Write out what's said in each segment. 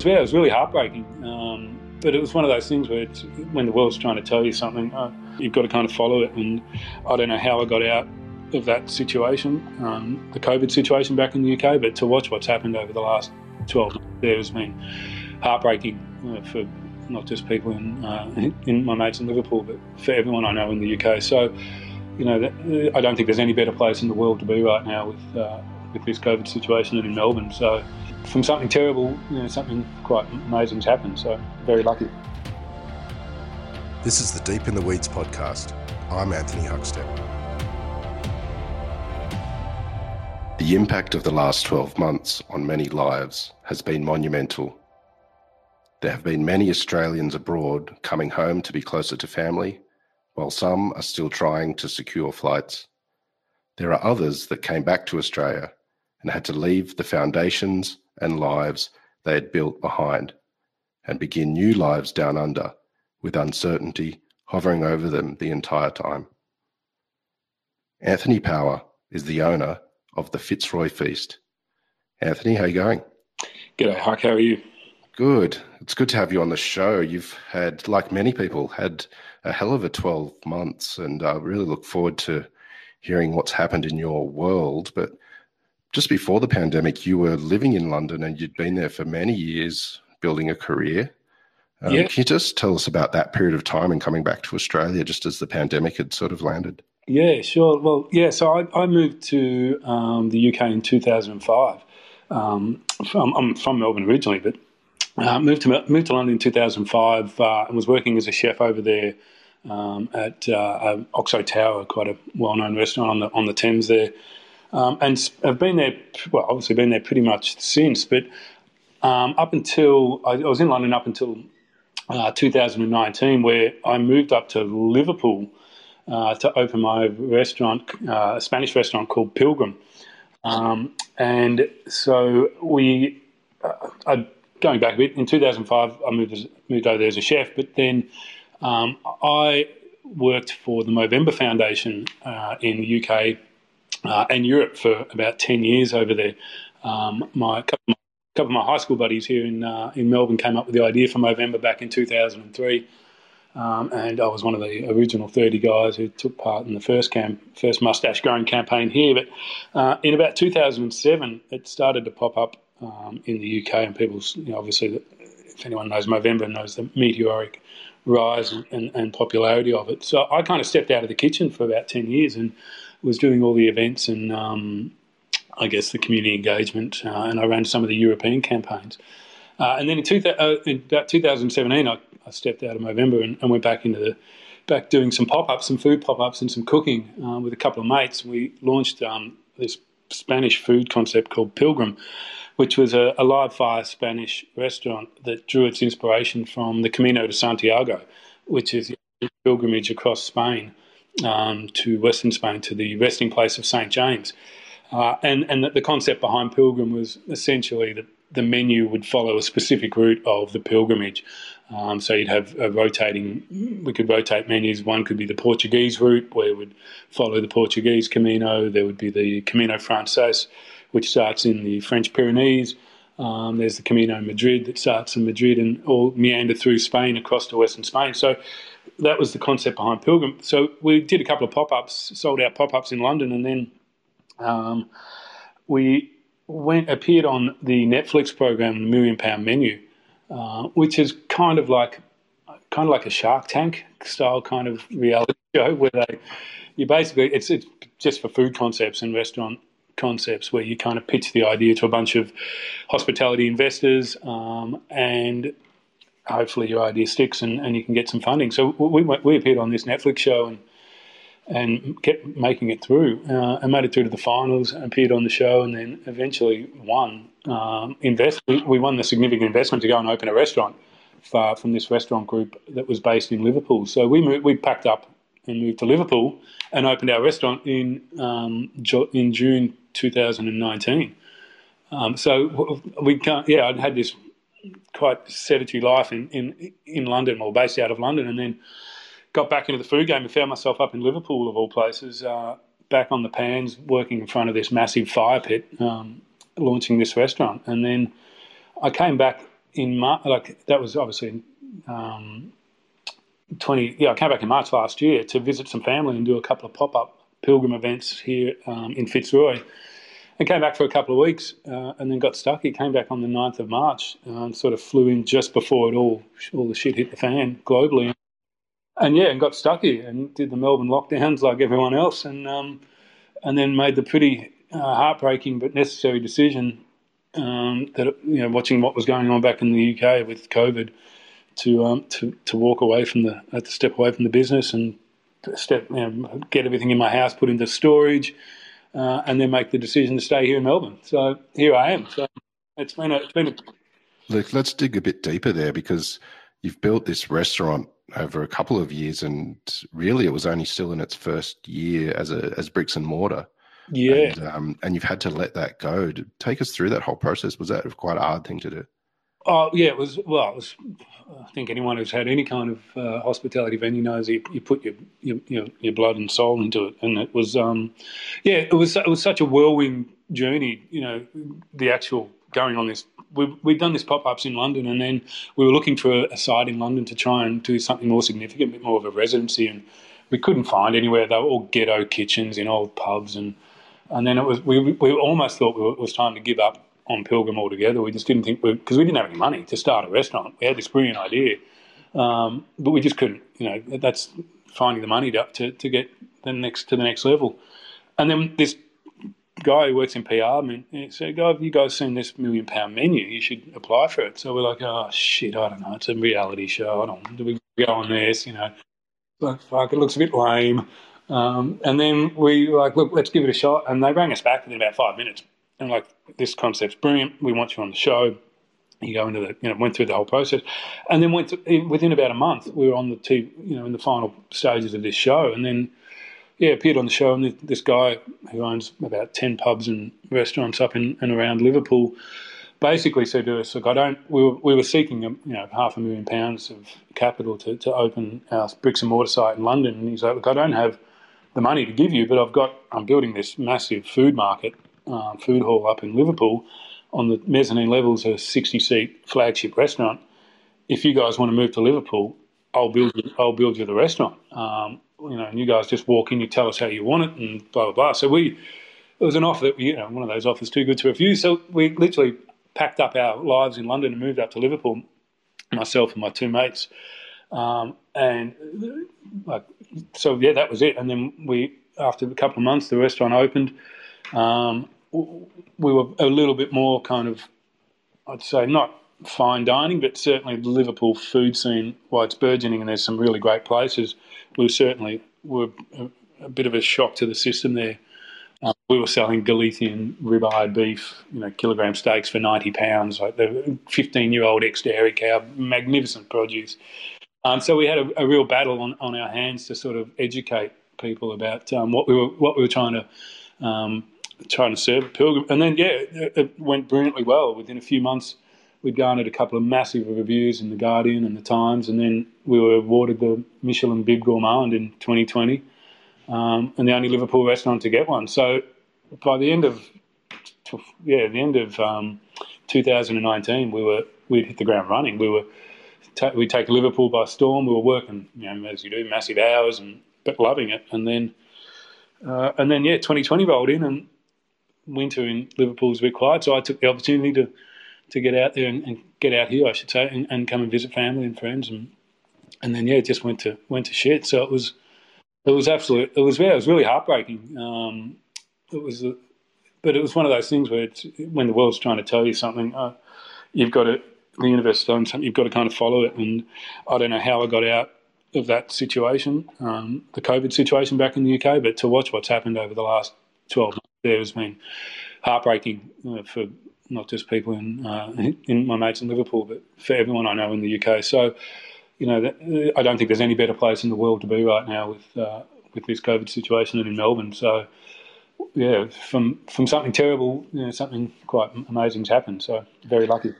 Yeah, it was really heartbreaking. Um, but it was one of those things where when the world's trying to tell you something, uh, you've got to kind of follow it. And I don't know how I got out of that situation, um, the COVID situation back in the UK, but to watch what's happened over the last 12 months there has been heartbreaking uh, for not just people in, uh, in my mates in Liverpool, but for everyone I know in the UK. So, you know, I don't think there's any better place in the world to be right now with uh, with this COVID situation than in Melbourne. So, from something terrible, you know, something quite amazing's happened. So, very lucky. This is the Deep in the Weeds podcast. I'm Anthony Huckstep. The impact of the last 12 months on many lives has been monumental. There have been many Australians abroad coming home to be closer to family, while some are still trying to secure flights. There are others that came back to Australia and had to leave the foundations and lives they had built behind and begin new lives down under with uncertainty hovering over them the entire time. Anthony Power is the owner of the Fitzroy Feast. Anthony, how are you going? G'day, Huck. How are you? Good. It's good to have you on the show. You've had, like many people, had a hell of a 12 months, and I really look forward to hearing what's happened in your world. But just before the pandemic, you were living in London and you'd been there for many years building a career. Um, yeah. Can you just tell us about that period of time and coming back to Australia just as the pandemic had sort of landed? Yeah, sure. Well, yeah, so I, I moved to um, the UK in 2005. Um, from, I'm from Melbourne originally, but uh, moved to moved to London in 2005 uh, and was working as a chef over there um, at uh, Oxo Tower, quite a well-known restaurant on the on the Thames there. Um, and I've been there, well, obviously been there pretty much since. But um, up until I, I, was in London up until uh, 2019, where I moved up to Liverpool uh, to open my restaurant, uh, a Spanish restaurant called Pilgrim. Um, and so we, uh, I, going back a bit, in 2005, I moved, moved over there as a chef, but then um, I worked for the Movember Foundation uh, in the UK uh, and Europe for about 10 years over there. Um, my couple of my, couple of my high school buddies here in uh, in Melbourne came up with the idea for Movember back in 2003. Um, and I was one of the original 30 guys who took part in the first camp, first mustache growing campaign here. But uh, in about 2007, it started to pop up um, in the UK, and people, you know, obviously, if anyone knows Movember, knows the meteoric rise and, and, popularity of it. So I kind of stepped out of the kitchen for about 10 years and was doing all the events and um, I guess the community engagement, uh, and I ran some of the European campaigns. Uh, and then in, two, uh, in, about 2017, I, I, stepped out of Movember and, and, went back into the back doing some pop ups, some food pop ups, and some cooking uh, with a couple of mates. We launched um, this Spanish food concept called Pilgrim, which was a, a, live fire Spanish restaurant that drew its inspiration from the Camino de Santiago, which is a pilgrimage across Spain um, to Western Spain to the resting place of St James. Uh, and and the, concept behind Pilgrim was essentially that the menu would follow a specific route of the pilgrimage. Um, so you'd have a rotating, we could rotate menus. One could be the Portuguese route, where it would follow the Portuguese Camino. There would be the Camino Frances, which starts in the French Pyrenees. Um, there's the Camino Madrid that starts in Madrid and all meander through Spain across to Western Spain. So that was the concept behind Pilgrim. So we did a couple of pop ups, sold out pop ups in London, and then um, we went appeared on the Netflix program Million Pound Menu, uh, which is kind of like kind of like a Shark Tank style kind of reality show where they you basically it's it's just for food concepts and restaurant concepts where you kind of pitch the idea to a bunch of hospitality investors um, and hopefully your idea sticks and, and you can get some funding. So we, we appeared on this Netflix show and and kept making it through uh, and made it through to the finals, appeared on the show, and then eventually won. Um, invest we, we, won the significant investment to go and open a restaurant for, from this restaurant group that was based in Liverpool. So we moved, we packed up and moved to Liverpool and opened our restaurant in um, in June 2019. Um, so we can't, yeah, I'd had this quite sedentary life in, in, in London, or based out of London, and then got back into the food game and found myself up in Liverpool, of all places, uh, back on the pans, working in front of this massive fire pit, um, launching this restaurant. And then I came back in March, like that was obviously um, 20, yeah, I came back in March last year to visit some family and do a couple of pop up pilgrim events here um, in Fitzroy. And came back for a couple of weeks uh, and then got stuck. He came back on the 9th of March and sort of flew in just before it all, all the shit hit the fan globally. And yeah, and got stuck here and did the Melbourne lockdowns like everyone else. And, um, and then made the pretty uh, heartbreaking but necessary decision um, that you know, watching what was going on back in the UK with COVID, to um, to to walk away from the to step away from the business and step you know, get everything in my house put into storage, uh, and then make the decision to stay here in Melbourne. So here I am. So it's been a, it's been a Look, let's dig a bit deeper there because you've built this restaurant over a couple of years, and really it was only still in its first year as a as bricks and mortar. Yeah. And, um, and you've had to let that go. Take us through that whole process. Was that quite a hard thing to do? Oh yeah, it was. Well, it was, I think anyone who's had any kind of uh, hospitality venue knows you, you put your, your, your blood and soul into it, and it was um, yeah, it was it was such a whirlwind journey. You know, the actual going on this. We we'd done this pop ups in London, and then we were looking for a, site in London to try and do something more significant, bit more of a residency, and we couldn't find anywhere. They were all ghetto kitchens in old pubs and and then it was we, we almost thought it was time to give up on Pilgrim altogether. We just didn't think because we, didn't have any money to start a restaurant. We had this brilliant idea, um, but we just couldn't. You know, that's finding the money to, to, to get the next to the next level. And then this guy who works in PR, said, "Guy, have you guys seen this million pound menu? You should apply for it." So we're like, "Oh shit, I don't know. It's a reality show. I don't. Do we go on this? You know, fuck, it looks a bit lame." Um, and then we were like, look, let's give it a shot. And they rang us back within about five minutes. And like, this concept's brilliant. We want you on the show. You go into the, you know, went through the whole process, and then went to, within about a month. We were on the TV, you know, in the final stages of this show, and then yeah, appeared on the show. And this guy who owns about ten pubs and restaurants up in and around Liverpool basically said to us, "Look, I don't. We were, we were seeking, a, you know, half a million pounds of capital to, to open our bricks and mortar site in London." And he's like, "Look, I don't have the money to give you, but I've got I'm building this massive food market, uh, food hall up in Liverpool. On the mezzanine levels, a 60 seat flagship restaurant. If you guys want to move to Liverpool, I'll build you, I'll build you the restaurant. Um, you know, and you guys just walk in, you tell us how you want it, and blah blah blah. So we it was an offer that you know one of those offers too good to refuse. So we literally packed up our lives in London and moved up to Liverpool. Myself and my two mates, um, and like so yeah, that was it. And then we, after a couple of months, the restaurant opened. Um, we were a little bit more kind of, I'd say, not fine dining, but certainly the Liverpool food scene, while it's burgeoning and there's some really great places, we certainly were a, bit of a shock to the system there. Um, we were selling Galician ribeye beef, you know, kilogram steaks for ninety pounds, like the fifteen-year-old ex-dairy cow, magnificent produce. Um, so we had a, a, real battle on, on our hands to sort of educate people about um, what we were what we were trying to um, trying to serve Pilgrim. And then yeah, it, went brilliantly well. Within a few months, we'd garnered a couple of massive reviews in the Guardian and the Times, and then we were awarded the Michelin Bib Gourmand in 2020, um, and the only Liverpool restaurant to get one. So by the end of yeah, the end of um, 2019, we were we'd hit the ground running. We were we take Liverpool by storm. We were working, you know, as you do, massive hours and but loving it. And then, uh, and then, yeah, 2020 rolled in, and winter in Liverpool was a bit quiet. So I took the opportunity to to get out there and, and get out here, I should say, and, and, come and visit family and friends, and and then yeah, it just went to went to shit. So it was it was absolute. It was yeah, it was really heartbreaking. Um, it was, a, but it was one of those things where when the world's trying to tell you something, uh, you've got to the universe done something, you've got to kind of follow it. And I don't know how I got out of that situation, um, the COVID situation back in the UK, but to watch what's happened over the last 12 months there has been heartbreaking uh, for not just people in, uh, in my mates in Liverpool, but for everyone I know in the UK. So, you know, I don't think there's any better place in the world to be right now with uh, with this COVID situation than in Melbourne. So, yeah, from from something terrible, you know, something quite amazing's happened. So, very lucky.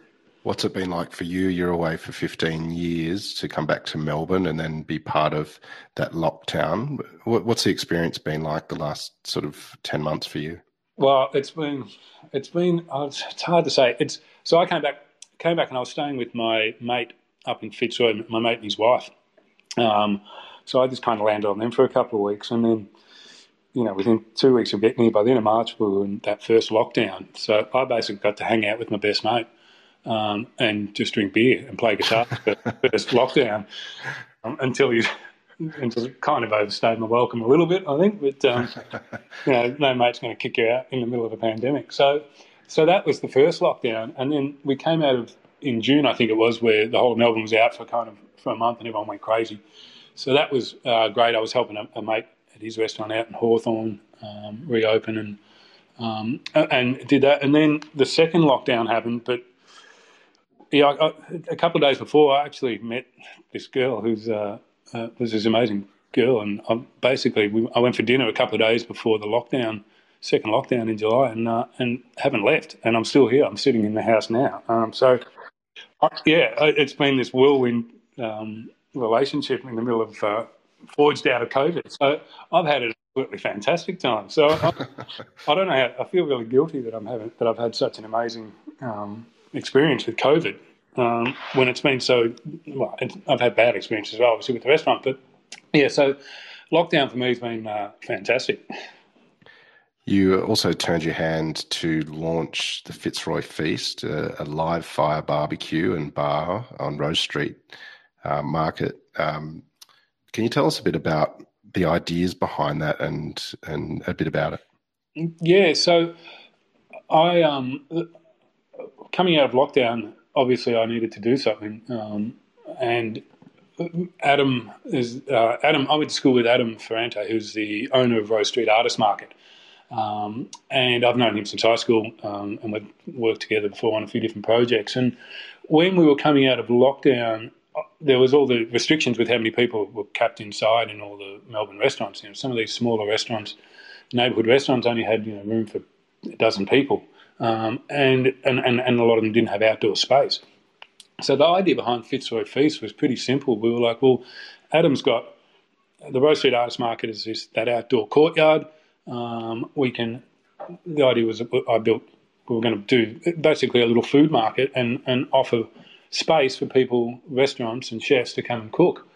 What's it been like for you? You're away for 15 years to come back to Melbourne and then be part of that lockdown. What's the experience been like the last sort of 10 months for you? Well, it's been, it's been, uh, it's hard to say. It's so I came back came back and I was staying with my mate up in Fitzroy, my mate and his wife. Um, so I just kind of landed on them for a couple of weeks, and then you know, within two weeks of getting here, by the end of March, we were in that first lockdown. So I basically got to hang out with my best mate um, and just drink beer and play guitar for the first lockdown um, until you until kind of overstayed my welcome a little bit, I think. But um, you know, no mate's going to kick you out in the middle of a pandemic. So, so that was the first lockdown, and then we came out of in June, I think it was, where the whole of Melbourne was out for kind of for a month, and everyone went crazy. So that was uh, great. I was helping a, a mate at his restaurant out in Hawthorn um, reopen and um, and did that. And then the second lockdown happened, but yeah, I, I, a couple of days before, I actually met this girl who's uh, uh, was this amazing girl, and I, basically we, I went for dinner a couple of days before the lockdown, second lockdown in July, and uh, and haven't left, and I'm still here. I'm sitting in the house now. Um, so yeah, it's been this whirlwind um, relationship in the middle of uh, forged out of COVID. So I've had an absolutely fantastic time. So I, I, don't know how I feel really guilty that I'm having that I've had such an amazing um, experience with COVID um, when it's been so. Well, I've had bad experiences as well, obviously with the restaurant, but yeah. So lockdown for me has been uh, fantastic. You also turned your hand to launch the Fitzroy Feast, a, a live fire barbecue and bar on Rose Street uh, Market. Um, can you tell us a bit about the ideas behind that and and a bit about it? Yeah, so I um, coming out of lockdown, obviously I needed to do something, um, and Adam is uh, Adam. I went to school with Adam Ferrante, who's the owner of Rose Street Artist Market, um, and I've known him since high school, um, and we've worked together before on a few different projects. And when we were coming out of lockdown, there was all the restrictions with how many people were capped inside in all the Melbourne restaurants. You know, some of these smaller restaurants, neighbourhood restaurants, only had you know room for a dozen people, um, and, and and and a lot of them didn't have outdoor space. So the idea behind Fitzroy Feast was pretty simple. We were like, well, Adam's got the Rose Street Artist Market is this that outdoor courtyard. Um, we can. The idea was I built. We were going to do basically a little food market and and offer space for people, restaurants and chefs to come and cook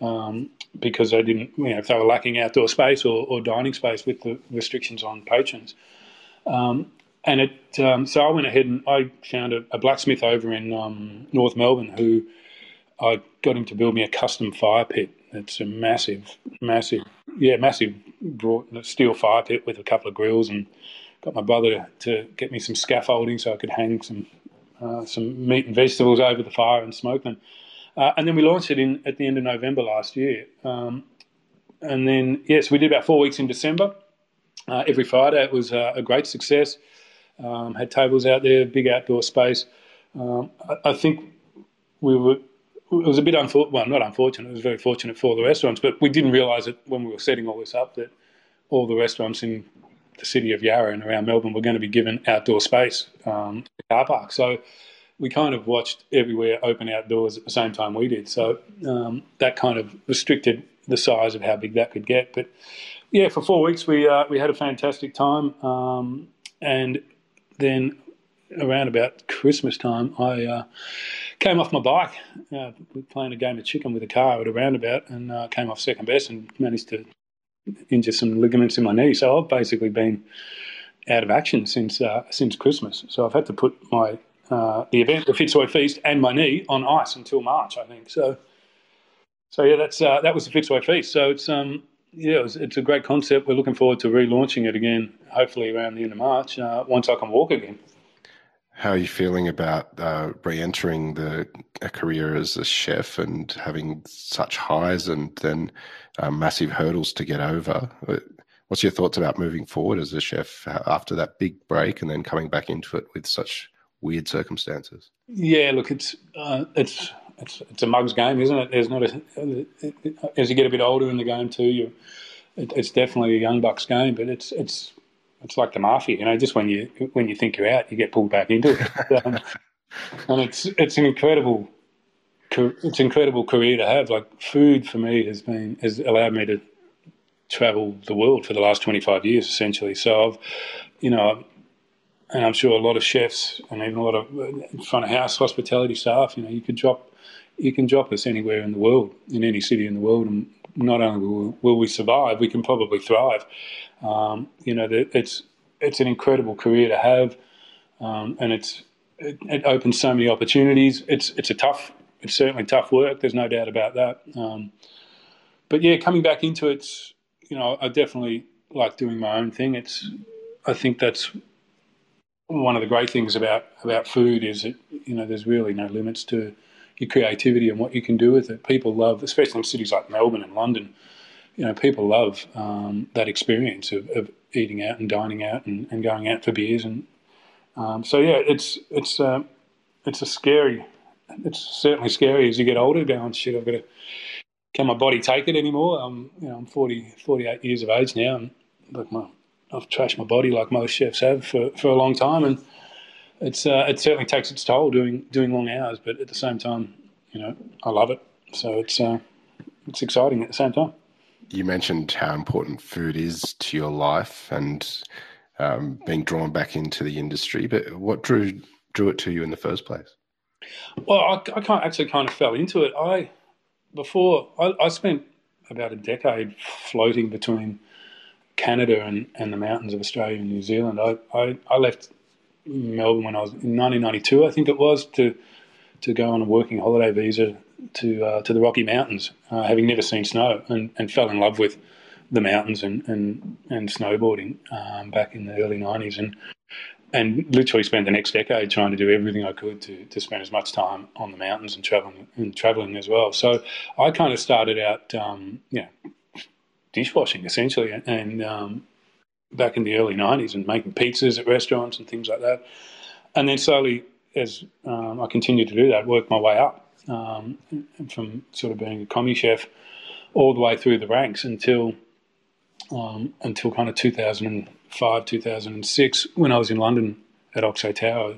um, because they didn't, you know, if they were lacking outdoor space or, or dining space with the restrictions on patrons. Um, and it, um, so I went ahead and I found a, a blacksmith over in um, North Melbourne who I got him to build me a custom fire pit. It's a massive, massive, yeah, massive brought steel fire pit with a couple of grills and got my brother to, to get me some scaffolding so I could hang some uh, some meat and vegetables over the fire and smoke them. Uh, and then we launched it in at the end of November last year. Um, and then yes, we did about four weeks in December. Uh, every Friday, it was uh, a great success. Um, had tables out there, big outdoor space. Um, I, I, think we were. It was a bit unfortunate. Well, not unfortunate. It was very fortunate for the restaurants, but we didn't realise it when we were setting all this up that all the restaurants in the city of Yarra and around Melbourne were going to be given outdoor space, um, car park. So we kind of watched everywhere open outdoors at the same time we did. So um, that kind of restricted the size of how big that could get. But yeah, for four weeks we uh, we had a fantastic time, um, and then around about Christmas time, I uh, came off my bike, uh, playing a game of chicken with a car at a roundabout, and uh, came off second best and managed to injure some ligaments in my knee. So I've basically been out of action since uh, since Christmas. So I've had to put my uh, the event, the Fitzroy Feast, and my knee on ice until March, I think. So, so yeah, that's uh, that was the Fitzroy Feast. So it's um yeah, it was, it's a great concept. We're looking forward to relaunching it again, hopefully around the end of March, uh, once I can walk again. How are you feeling about uh, re-entering the a career as a chef and having such highs and then uh, massive hurdles to get over? Uh, what's your thoughts about moving forward as a chef after that big break and then coming back into it with such weird circumstances? Yeah, look, it's uh, it's it's it's a mug's game, isn't it? There's not a as you get a bit older in the game too. You, it, it's definitely a young bucks game, but it's it's it's like the mafia, you know. Just when you when you think you're out, you get pulled back into it, um, and it's it's an incredible it's incredible career to have. Like food for me has been has allowed me to travel the world for the last 25 years essentially. So I've, you know, and I'm sure a lot of chefs and even a lot of front of house hospitality staff, you know, you could drop you can drop us anywhere in the world, in any city in the world, and not only will, we survive, we can probably thrive. Um, you know, it's it's an incredible career to have, um, and it's it, it, opens so many opportunities. It's it's a tough, it's certainly tough work. There's no doubt about that. Um, but yeah, coming back into it, you know, I definitely like doing my own thing. It's I think that's one of the great things about about food is that you know there's really no limits to your creativity and what you can do with it. People love, especially in cities like Melbourne and London, you know, people love um, that experience of, of, eating out and dining out and, and going out for beers. And um, so, yeah, it's it's uh, it's a scary. It's certainly scary as you get older. Going, shit, I've got to. Can my body take it anymore? I'm, you know, I'm 40, 48 years of age now, and look, my, I've trashed my body like most chefs have for, for a long time, and it's uh, it certainly takes its toll doing doing long hours, but at the same time, you know, I love it. So it's uh, it's exciting at the same time. You mentioned how important food is to your life and um, being drawn back into the industry, but what drew drew it to you in the first place? Well, I, I actually kind of fell into it. I before I, I spent about a decade floating between Canada and, and the mountains of Australia and New Zealand. I, I, I left Melbourne when I was in 1992, I think it was, to to go on a working holiday visa to uh, to the Rocky Mountains, uh, having never seen snow, and, and fell in love with the mountains and and, and snowboarding um, back in the early 90s, and and literally spent the next decade trying to do everything I could to, to spend as much time on the mountains and traveling and traveling as well. So I kind of started out, um, dishwashing essentially, and um, back in the early 90s and making pizzas at restaurants and things like that. And then slowly, as um, I continued to do that, worked my way up um, from sort of being a commis chef all the way through the ranks until um, until kind of 2005, 2006, when I was in London at Oxo Tower,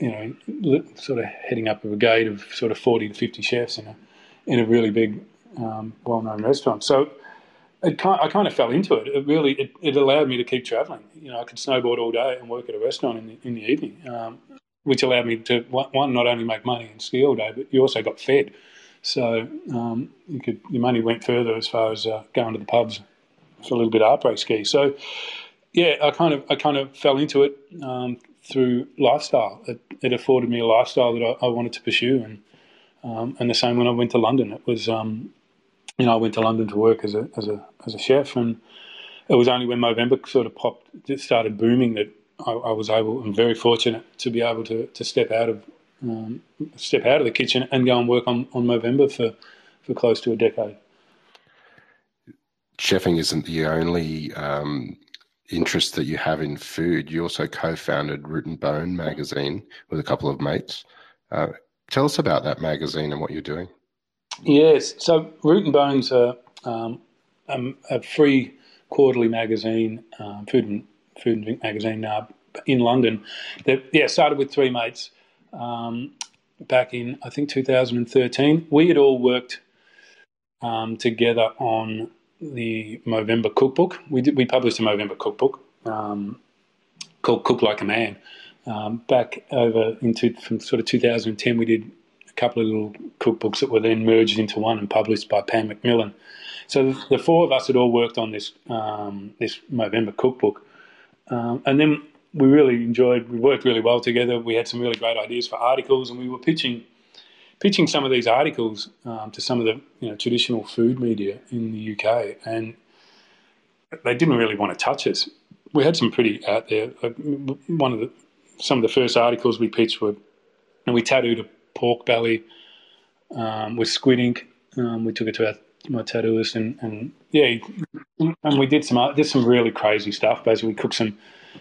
you know, sort of heading up a brigade of sort of 40 to 50 chefs in a, in a really big, um, well-known restaurant. So it kind, I kind of fell into it. It really it, it, allowed me to keep traveling. You know, I could snowboard all day and work at a restaurant in the, in the evening, um, which allowed me to one not only make money and ski all day, but you also got fed. So um, you could your money went further as far as uh, going to the pubs for a little bit of après ski. So yeah, I kind of I kind of fell into it um, through lifestyle. It, it, afforded me a lifestyle that I, I wanted to pursue, and um, and the same when I went to London. It was um, you know, I went to London to work as a as a as a chef, and it was only when Movember sort of popped, started booming that I, I was able. I'm very fortunate to be able to to step out of um, step out of the kitchen and go and work on on Movember for for close to a decade. Chefing isn't the only um, interest that you have in food. You also co-founded Root and Bone magazine with a couple of mates. Uh, tell us about that magazine and what you're doing. Yes, so Root and Bones are um, um, a free quarterly magazine, um, food and food and drink magazine uh, in London. That yeah started with three mates um, back in I think 2013. We had all worked um, together on the Movember cookbook. We did we published a Movember cookbook called Cook Like a Man. back over into from sort of 2010, we did a couple of little cookbooks that were then merged into one and published by Pan Macmillan. So the four of us had all worked on this um, this Movember cookbook, um, and then we really enjoyed. We worked really well together. We had some really great ideas for articles, and we were pitching pitching some of these articles um, to some of the you know traditional food media in the UK, and they didn't really want to touch us. We had some pretty out there. one of the some of the first articles we pitched were, and we tattooed a pork belly um, with squid ink. Um, we took it to our, my tattooist, and, and yeah, and we did some did some really crazy stuff. Basically, we cooked some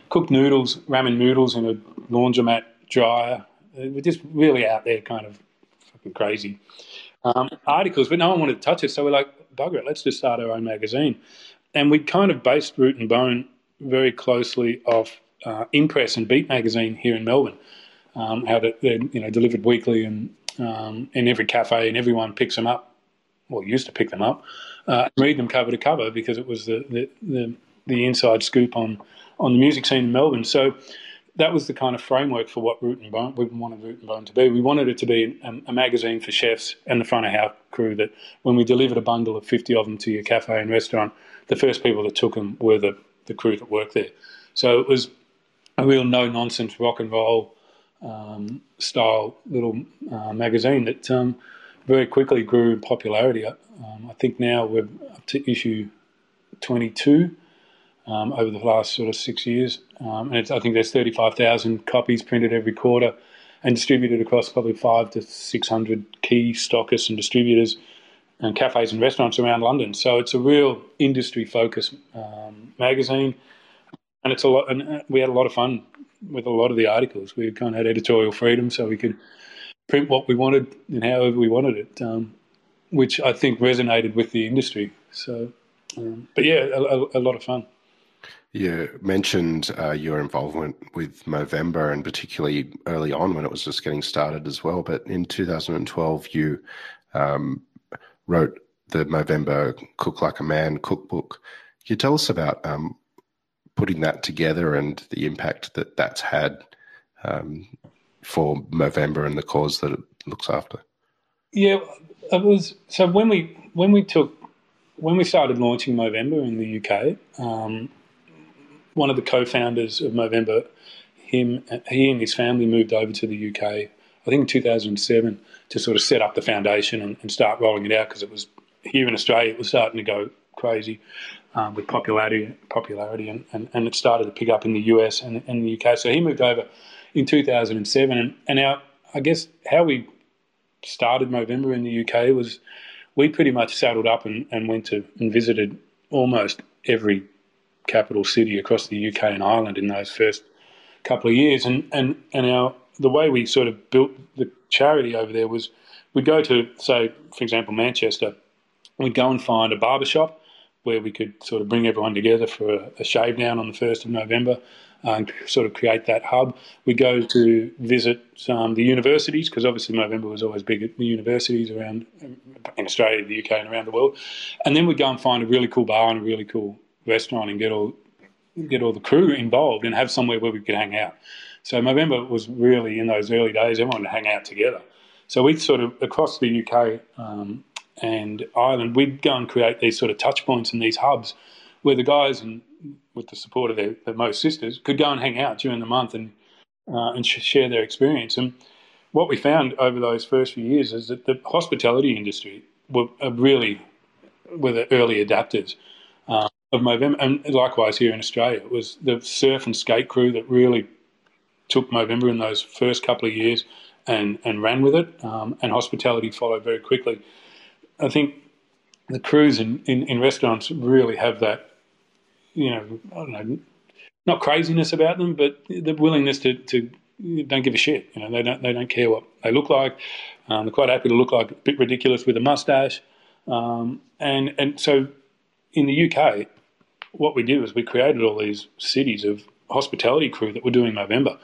cooked noodles, ramen noodles in a laundromat dryer. We're just really out there, kind of fucking crazy um, articles, but no one wanted to touch it. So we're like, bugger it, let's just start our own magazine. And we kind of based Root and Bone very closely off uh, Inpress and Beat magazine here in Melbourne um, how they're you know delivered weekly and um, in every cafe and everyone picks them up. Well, used to pick them up, uh, read them cover to cover because it was the, the, the the inside scoop on on the music scene in Melbourne. So that was the kind of framework for what Root and Bone we wanted Root and Bone to be. We wanted it to be a, a, magazine for chefs and the front of house crew. That when we delivered a bundle of fifty of them to your cafe and restaurant, the first people that took them were the the crew that worked there. So it was a real no nonsense rock and roll um, style little uh, magazine that um, very quickly grew in popularity. Um, I think now we're up to issue 22 um, over the last sort of six years. Um, and I think there's 35,000 copies printed every quarter and distributed across probably five to 600 key stockists and distributors and cafes and restaurants around London. So it's a real industry focused um, magazine. And it's a lot, and uh, we had a lot of fun with a lot of the articles. We kind of had editorial freedom, so we could print what we wanted and however we wanted it, um, which I think resonated with the industry. So, um, but yeah, a, a, lot of fun. You mentioned uh, your involvement with Movember and particularly early on when it was just getting started as well. But in 2012, you um, wrote the Movember Cook Like a Man cookbook. Can you tell us about um, putting that together and the impact that that's had um, for Movember and the cause that it looks after? Yeah, it was so when we when we took when we started launching Movember in the UK. Um, one of the co-founders of Movember, him he and his family moved over to the UK. I think in 2007 to sort of set up the foundation and, and start rolling it out because it was here in Australia it was starting to go crazy um, with popularity, popularity, and, and, and it started to pick up in the US and, and the UK. So he moved over in 2007, and, and our, I guess how we started Movember in the UK was we pretty much saddled up and, and went to and visited almost every capital city across the UK and Ireland in those first couple of years, and and and our the way we sort of built the charity over there was we'd go to say for example Manchester, we'd go and find a barber shop where we could sort of bring everyone together for a, a shave down on the 1st of November uh, and sort of create that hub. We go to visit the universities because obviously November was always big at the universities around in Australia, the UK, and around the world. And then we go and find a really cool bar and a really cool restaurant and get all get all the crew involved and have somewhere where we could hang out. So November was really in those early days, everyone to hang out together. So we sort of across the UK um, and Ireland, we'd go and create these sort of touch points and these hubs where the guys and with the support of their, their Mo Sisters could go and hang out during the month and uh, and sh- share their experience. And what we found over those first few years is that the hospitality industry were really were the early adapters uh, of Movember, and likewise here in Australia, it was the surf and skate crew that really took Movember in those first couple of years and and ran with it, um, and hospitality followed very quickly. I think the crews in, in, in, restaurants really have that, you know, I don't know, not craziness about them, but the willingness to, to don't give a shit. You know, they don't they don't care what they look like. Um, they're quite happy to look like a bit ridiculous with a mustache. Um, and and so in the UK, what we did was we created all these cities of hospitality crew that were doing Movember.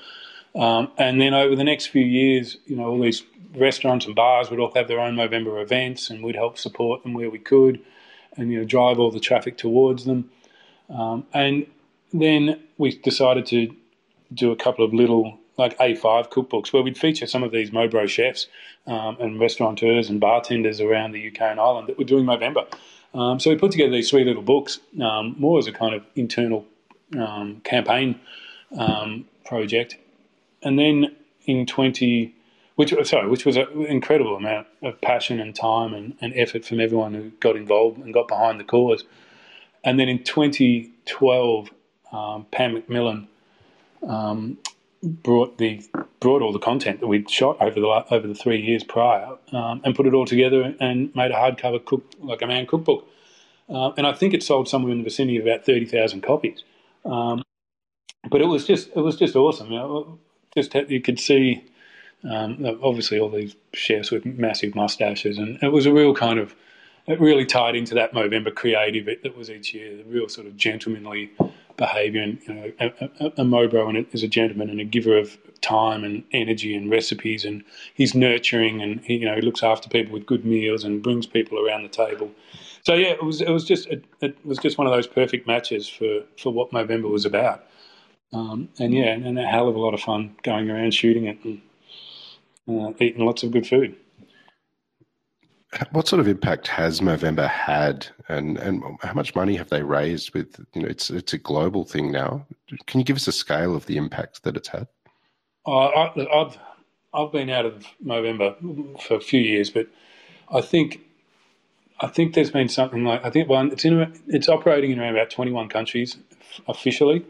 Um, and then over the next few years, you know, all these restaurants and bars would all have their own Movember events, and we'd help support them where we could, and you know, drive all the traffic towards them. Um, and then we decided to do a couple of little like A5 cookbooks where we'd feature some of these Mobro chefs um, and restaurateurs and bartenders around the UK and Ireland that were doing Movember. Um, so we put together these three little books, um, more as a kind of internal um, campaign um, project. And then in 20, which sorry, which was an incredible amount of passion and time and, and effort from everyone who got involved and got behind the cause. And then in 2012, um, Pan Macmillan um, brought the brought all the content that we'd shot over the over the three years prior um, and put it all together and made a hardcover cook like a man cookbook. Uh, and I think it sold somewhere in the vicinity of about thirty thousand copies. Um, but it was just it was just awesome. You know, just you could see um, obviously, all these chefs with massive mustaches, and it was a real kind of it really tied into that Movember creative that was each year, the real sort of gentlemanly behaviour. And you know, a, a, a Mobro and is a gentleman and a giver of time and energy and recipes, and he's nurturing and he, you know he looks after people with good meals and brings people around the table. So yeah, it was it was just it, it was just one of those perfect matches for for what Movember was about. Um, and yeah, and a hell of a lot of fun going around shooting it and uh, eating lots of good food. What sort of impact has Movember had, and, and how much money have they raised? With you know, it's it's a global thing now. Can you give us a scale of the impact that it's had? Uh, I, I've I've been out of Movember for a few years, but I think I think there's been something like I think one it's in it's operating in around about 21 countries officially.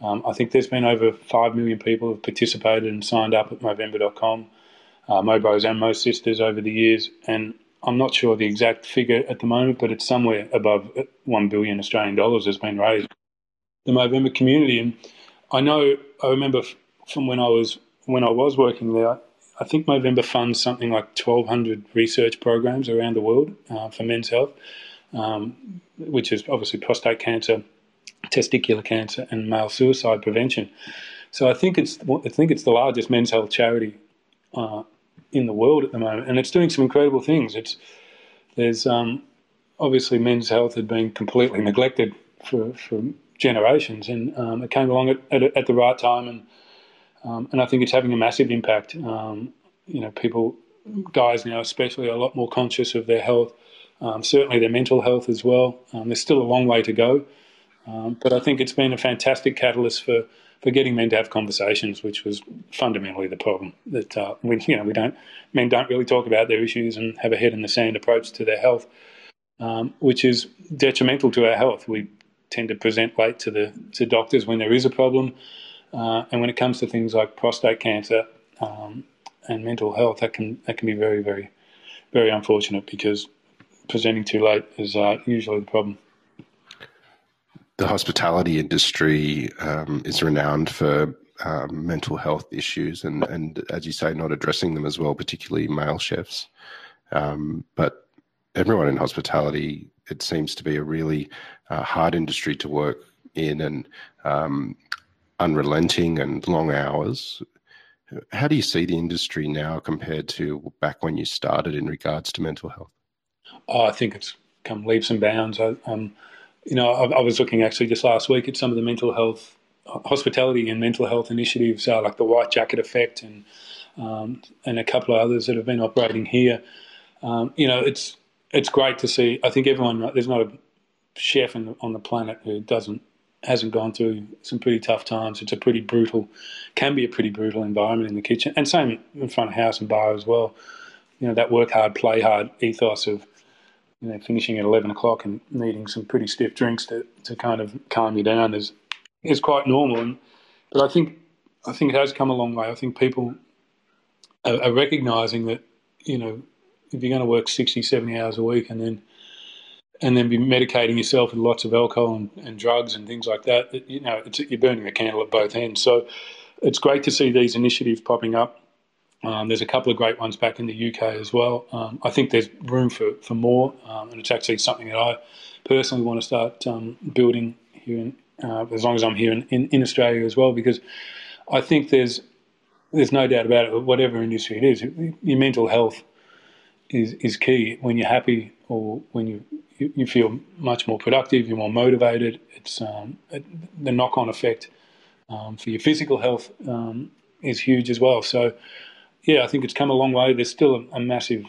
Um, I think there's been over five million people have participated and signed up at Movember.com, uh, and Mo Sisters over the years, and I'm not sure the exact figure at the moment, but it's somewhere above one billion Australian dollars has been raised. The Movember community, and I know I remember from when I was when I was working there, I think Movember funds something like 1,200 research programs around the world uh, for men's health, um, which is obviously prostate cancer, testicular cancer, and male suicide prevention. So I think it's I think it's the largest men's health charity uh, in the world at the moment, and it's doing some incredible things. It's there's um, obviously men's health had been completely neglected for, for generations, and um, it came along at, at, at the right time and um, and I think it's having a massive impact. Um, you know, people, guys now especially, are a lot more conscious of their health, um, certainly their mental health as well. Um, there's still a long way to go, um, but I think it's been a fantastic catalyst for, for getting men to have conversations, which was fundamentally the problem. That uh, we, you know, we don't men don't really talk about their issues and have a head in the sand approach to their health, um, which is detrimental to our health. We tend to present late to the to doctors when there is a problem. Uh, and when it comes to things like prostate cancer um, and mental health, that can that can be very, very, very unfortunate because presenting too late is uh, usually the problem. The hospitality industry um, is renowned for um, mental health issues, and, and as you say, not addressing them as well, particularly male chefs. Um, but everyone in hospitality, it seems to be a really uh, hard industry to work in, and um, unrelenting and long hours. How do you see the industry now compared to back when you started in regards to mental health? Oh, I think it's come leaps and bounds. I, um, you know, I, I, was looking actually just last week at some of the mental health, hospitality and mental health initiatives, uh, like the White Jacket Effect, and um, and a couple of others that have been operating here. Um, you know, it's it's great to see. I think everyone there's not a chef the, on the planet who doesn't hasn't gone through some pretty tough times. It's a pretty brutal, can be a pretty brutal environment in the kitchen, and same in front of house and bar as well. You know that work hard, play hard ethos of you know finishing at eleven o'clock and needing some pretty stiff drinks to, to kind of calm you down is is quite normal. And but I think I think it has come a long way. I think people are, are recognizing that you know if you're going to work 60, 70 hours a week and then and then be medicating yourself with lots of alcohol and, and drugs and things like that, you know, you're burning the candle at both ends. So it's great to see these initiatives popping up. Um, there's a couple of great ones back in the UK as well. Um, I think there's room for, for more, um, and it's actually something that I personally want to start um, building here, in, uh, as long as I'm here in, in, in, Australia as well, because I think there's there's no doubt about it. Whatever industry it is, your mental health is is key. When you're happy or when you you, you feel much more productive, you're more motivated. It's um, the knock-on effect um, for your physical health is huge as well. So, yeah, I think it's come a long way. There's still a, a massive,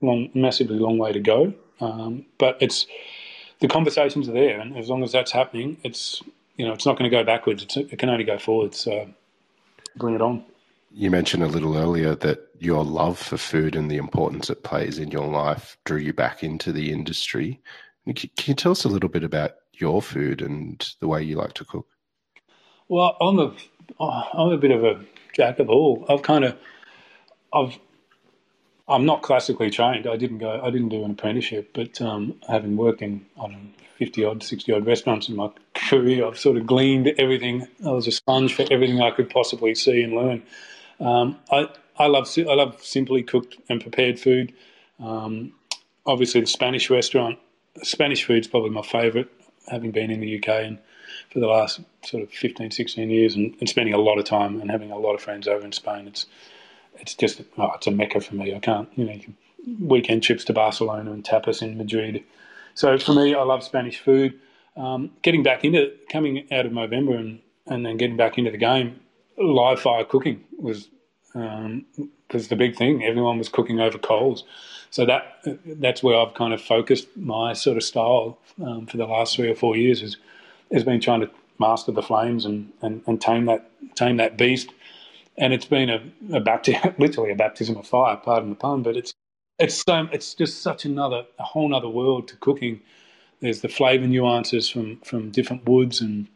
long, massively long way to go, um, but it's the conversations are there, and as long as that's happening, it's you know it's not going to go backwards. It's, it can only go forwards. So, bring it on. You mentioned a little earlier that your love for food and the importance it plays in your life drew you back into the industry. Can you tell us a little bit about your food and the way you like to cook? Well, I'm a I'm a bit of a jack of all. I've kind of I've I'm not classically trained. I didn't go. I didn't do an apprenticeship, but um, having worked in know, fifty odd, sixty odd restaurants in my career, I've sort of gleaned everything. I was a sponge for everything I could possibly see and learn. Um, I I love I love simply cooked and prepared food. Um, obviously, the Spanish restaurant, Spanish food is probably my favourite. Having been in the UK and for the last sort of 15, 16 years, and, and, spending a lot of time and having a lot of friends over in Spain, it's it's just oh, it's a mecca for me. I can't you know weekend trips to Barcelona and tapas in Madrid. So for me, I love Spanish food. Um, getting back into coming out of Movember and and then getting back into the game, live fire cooking was um, was the big thing. Everyone was cooking over coals, so that that's where I've kind of focused my sort of style um, for the last three or four years. Is has been trying to master the flames and, and, and tame that tame that beast. And it's been a, a baptism, literally a baptism of fire. Pardon the pun, but it's it's so it's just such another a whole other world to cooking. There's the flavour nuances from from different woods and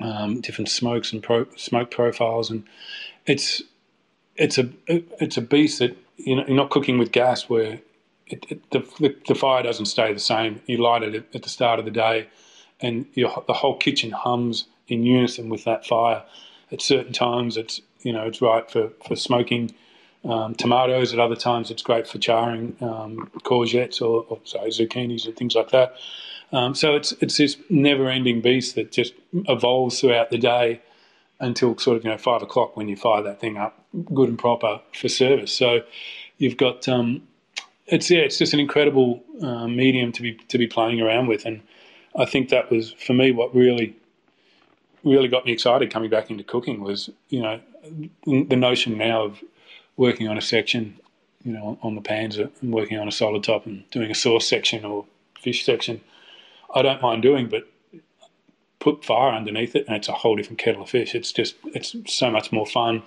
um, different smokes and pro, smoke profiles, and it's it's a it's a beast that you're not cooking with gas where it, it, the, the, the fire doesn't stay the same. You light it at the start of the day, and your, the whole kitchen hums in unison with that fire. At certain times, it's you know it's right for for smoking um, tomatoes. At other times, it's great for charring um, courgettes or, or, sorry zucchinis and things like that. Um, so it's it's this never-ending beast that just evolves throughout the day until sort of you know five o'clock when you fire that thing up good and proper for service. So you've got um, it's yeah, it's just an incredible uh, medium to be to be playing around with, and I think that was for me what really really got me excited coming back into cooking was you know the notion now of working on a section, you know, on the pans and working on a solid top and doing a sauce section or fish section. I don't mind doing, but put fire underneath it and it's a whole different kettle of fish. It's just it's so much more fun.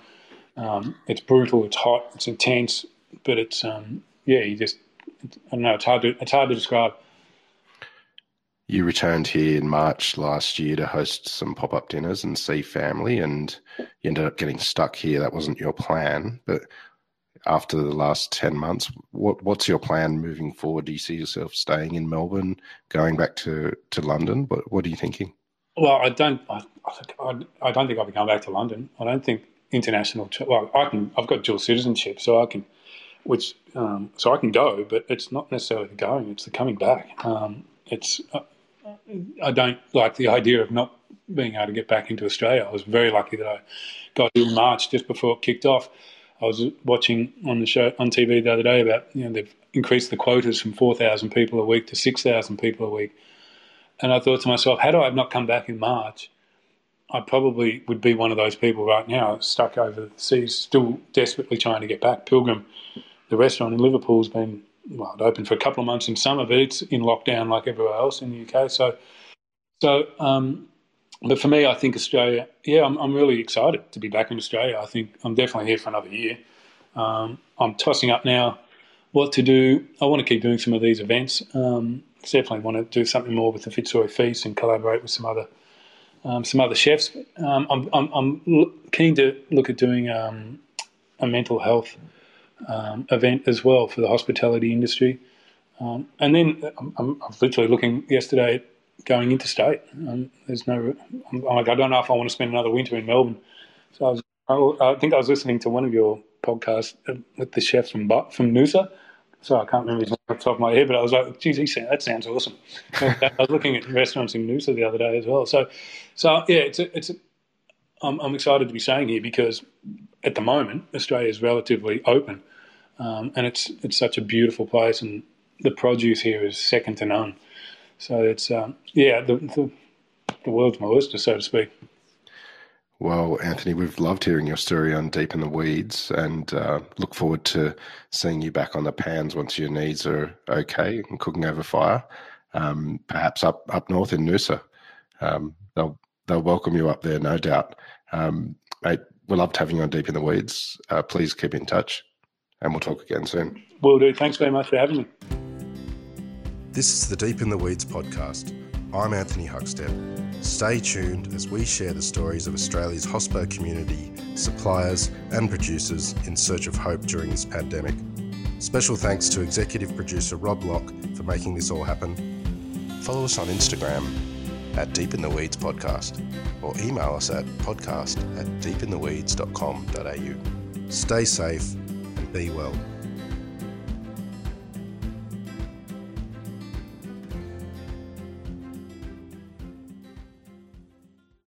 Um, it's brutal. It's hot. It's intense. But it's um, yeah. You just I don't know. It's hard to it's hard to describe. You returned here in March last year to host some pop up dinners and see family, and you ended up getting stuck here. That wasn't your plan, but after the last 10 months, what, what's your plan moving forward? Do you see yourself staying in Melbourne, going back to, to London? What, what are you thinking? Well, I don't. I, I, don't think I'll be going back to London. I don't think international. Well, I can. I've got dual citizenship, so I can, which um, so I can go, but it's not necessarily the going; it's the coming back. Um, it's. I don't like the idea of not being able to get back into Australia. I was very lucky that I got in March just before it kicked off. I was watching on the show on TV the other day about you know they've increased the quotas from four thousand people a week to six thousand people a week and I thought to myself, had I not come back in March, I probably would be one of those people right now stuck over the seas, still desperately trying to get back. Pilgrim, the restaurant in Liverpool, has been well, it opened for a couple of months in summer, but it's in lockdown like everywhere else in the UK. So, so, um, but for me, I think Australia. Yeah, I'm, I'm really excited to be back in Australia. I think I'm definitely here for another year. Um, I'm tossing up now what to do. I want to keep doing some of these events. Um, definitely want to do something more with the Fitzroy Feast and collaborate with some other um, some other chefs. Um, I'm, I'm, I'm, keen to look at doing um, a mental health um, event as well for the hospitality industry. Um, and then I'm, I'm, literally looking yesterday at going interstate. Um, there's no, I'm, like, I don't know if I want to spend another winter in Melbourne. So I, was, I, think I was listening to one of your podcasts uh, with the chef from from Noosa so I can't remember his name off the top of my head, but I was like, geez, that sounds awesome. I was looking at restaurants in Noosa the other day as well. So, so yeah, it's a, it's a, I'm, I'm excited to be saying here because at the moment Australia is relatively open, um, and it's it's such a beautiful place, and the produce here is second to none. So it's um, yeah, the, the the world's my oyster, so to speak. Well, Anthony, we've loved hearing your story on Deep in the Weeds and uh, look forward to seeing you back on the pans once your knees are okay and cooking over fire. Um, perhaps up, up north in Noosa. Um, they'll, they'll welcome you up there, no doubt. Um, mate, we loved having you on Deep in the Weeds. Uh, please keep in touch and we'll talk again soon. Will do. Thanks very much for having me. This is the Deep in the Weeds podcast. I'm Anthony Huckstep. Stay tuned as we share the stories of Australia's hospo community, suppliers, and producers in search of hope during this pandemic. Special thanks to executive producer Rob Locke for making this all happen. Follow us on Instagram at Deep in the Weeds Podcast or email us at podcast at deepintheweeds.com.au. Stay safe and be well.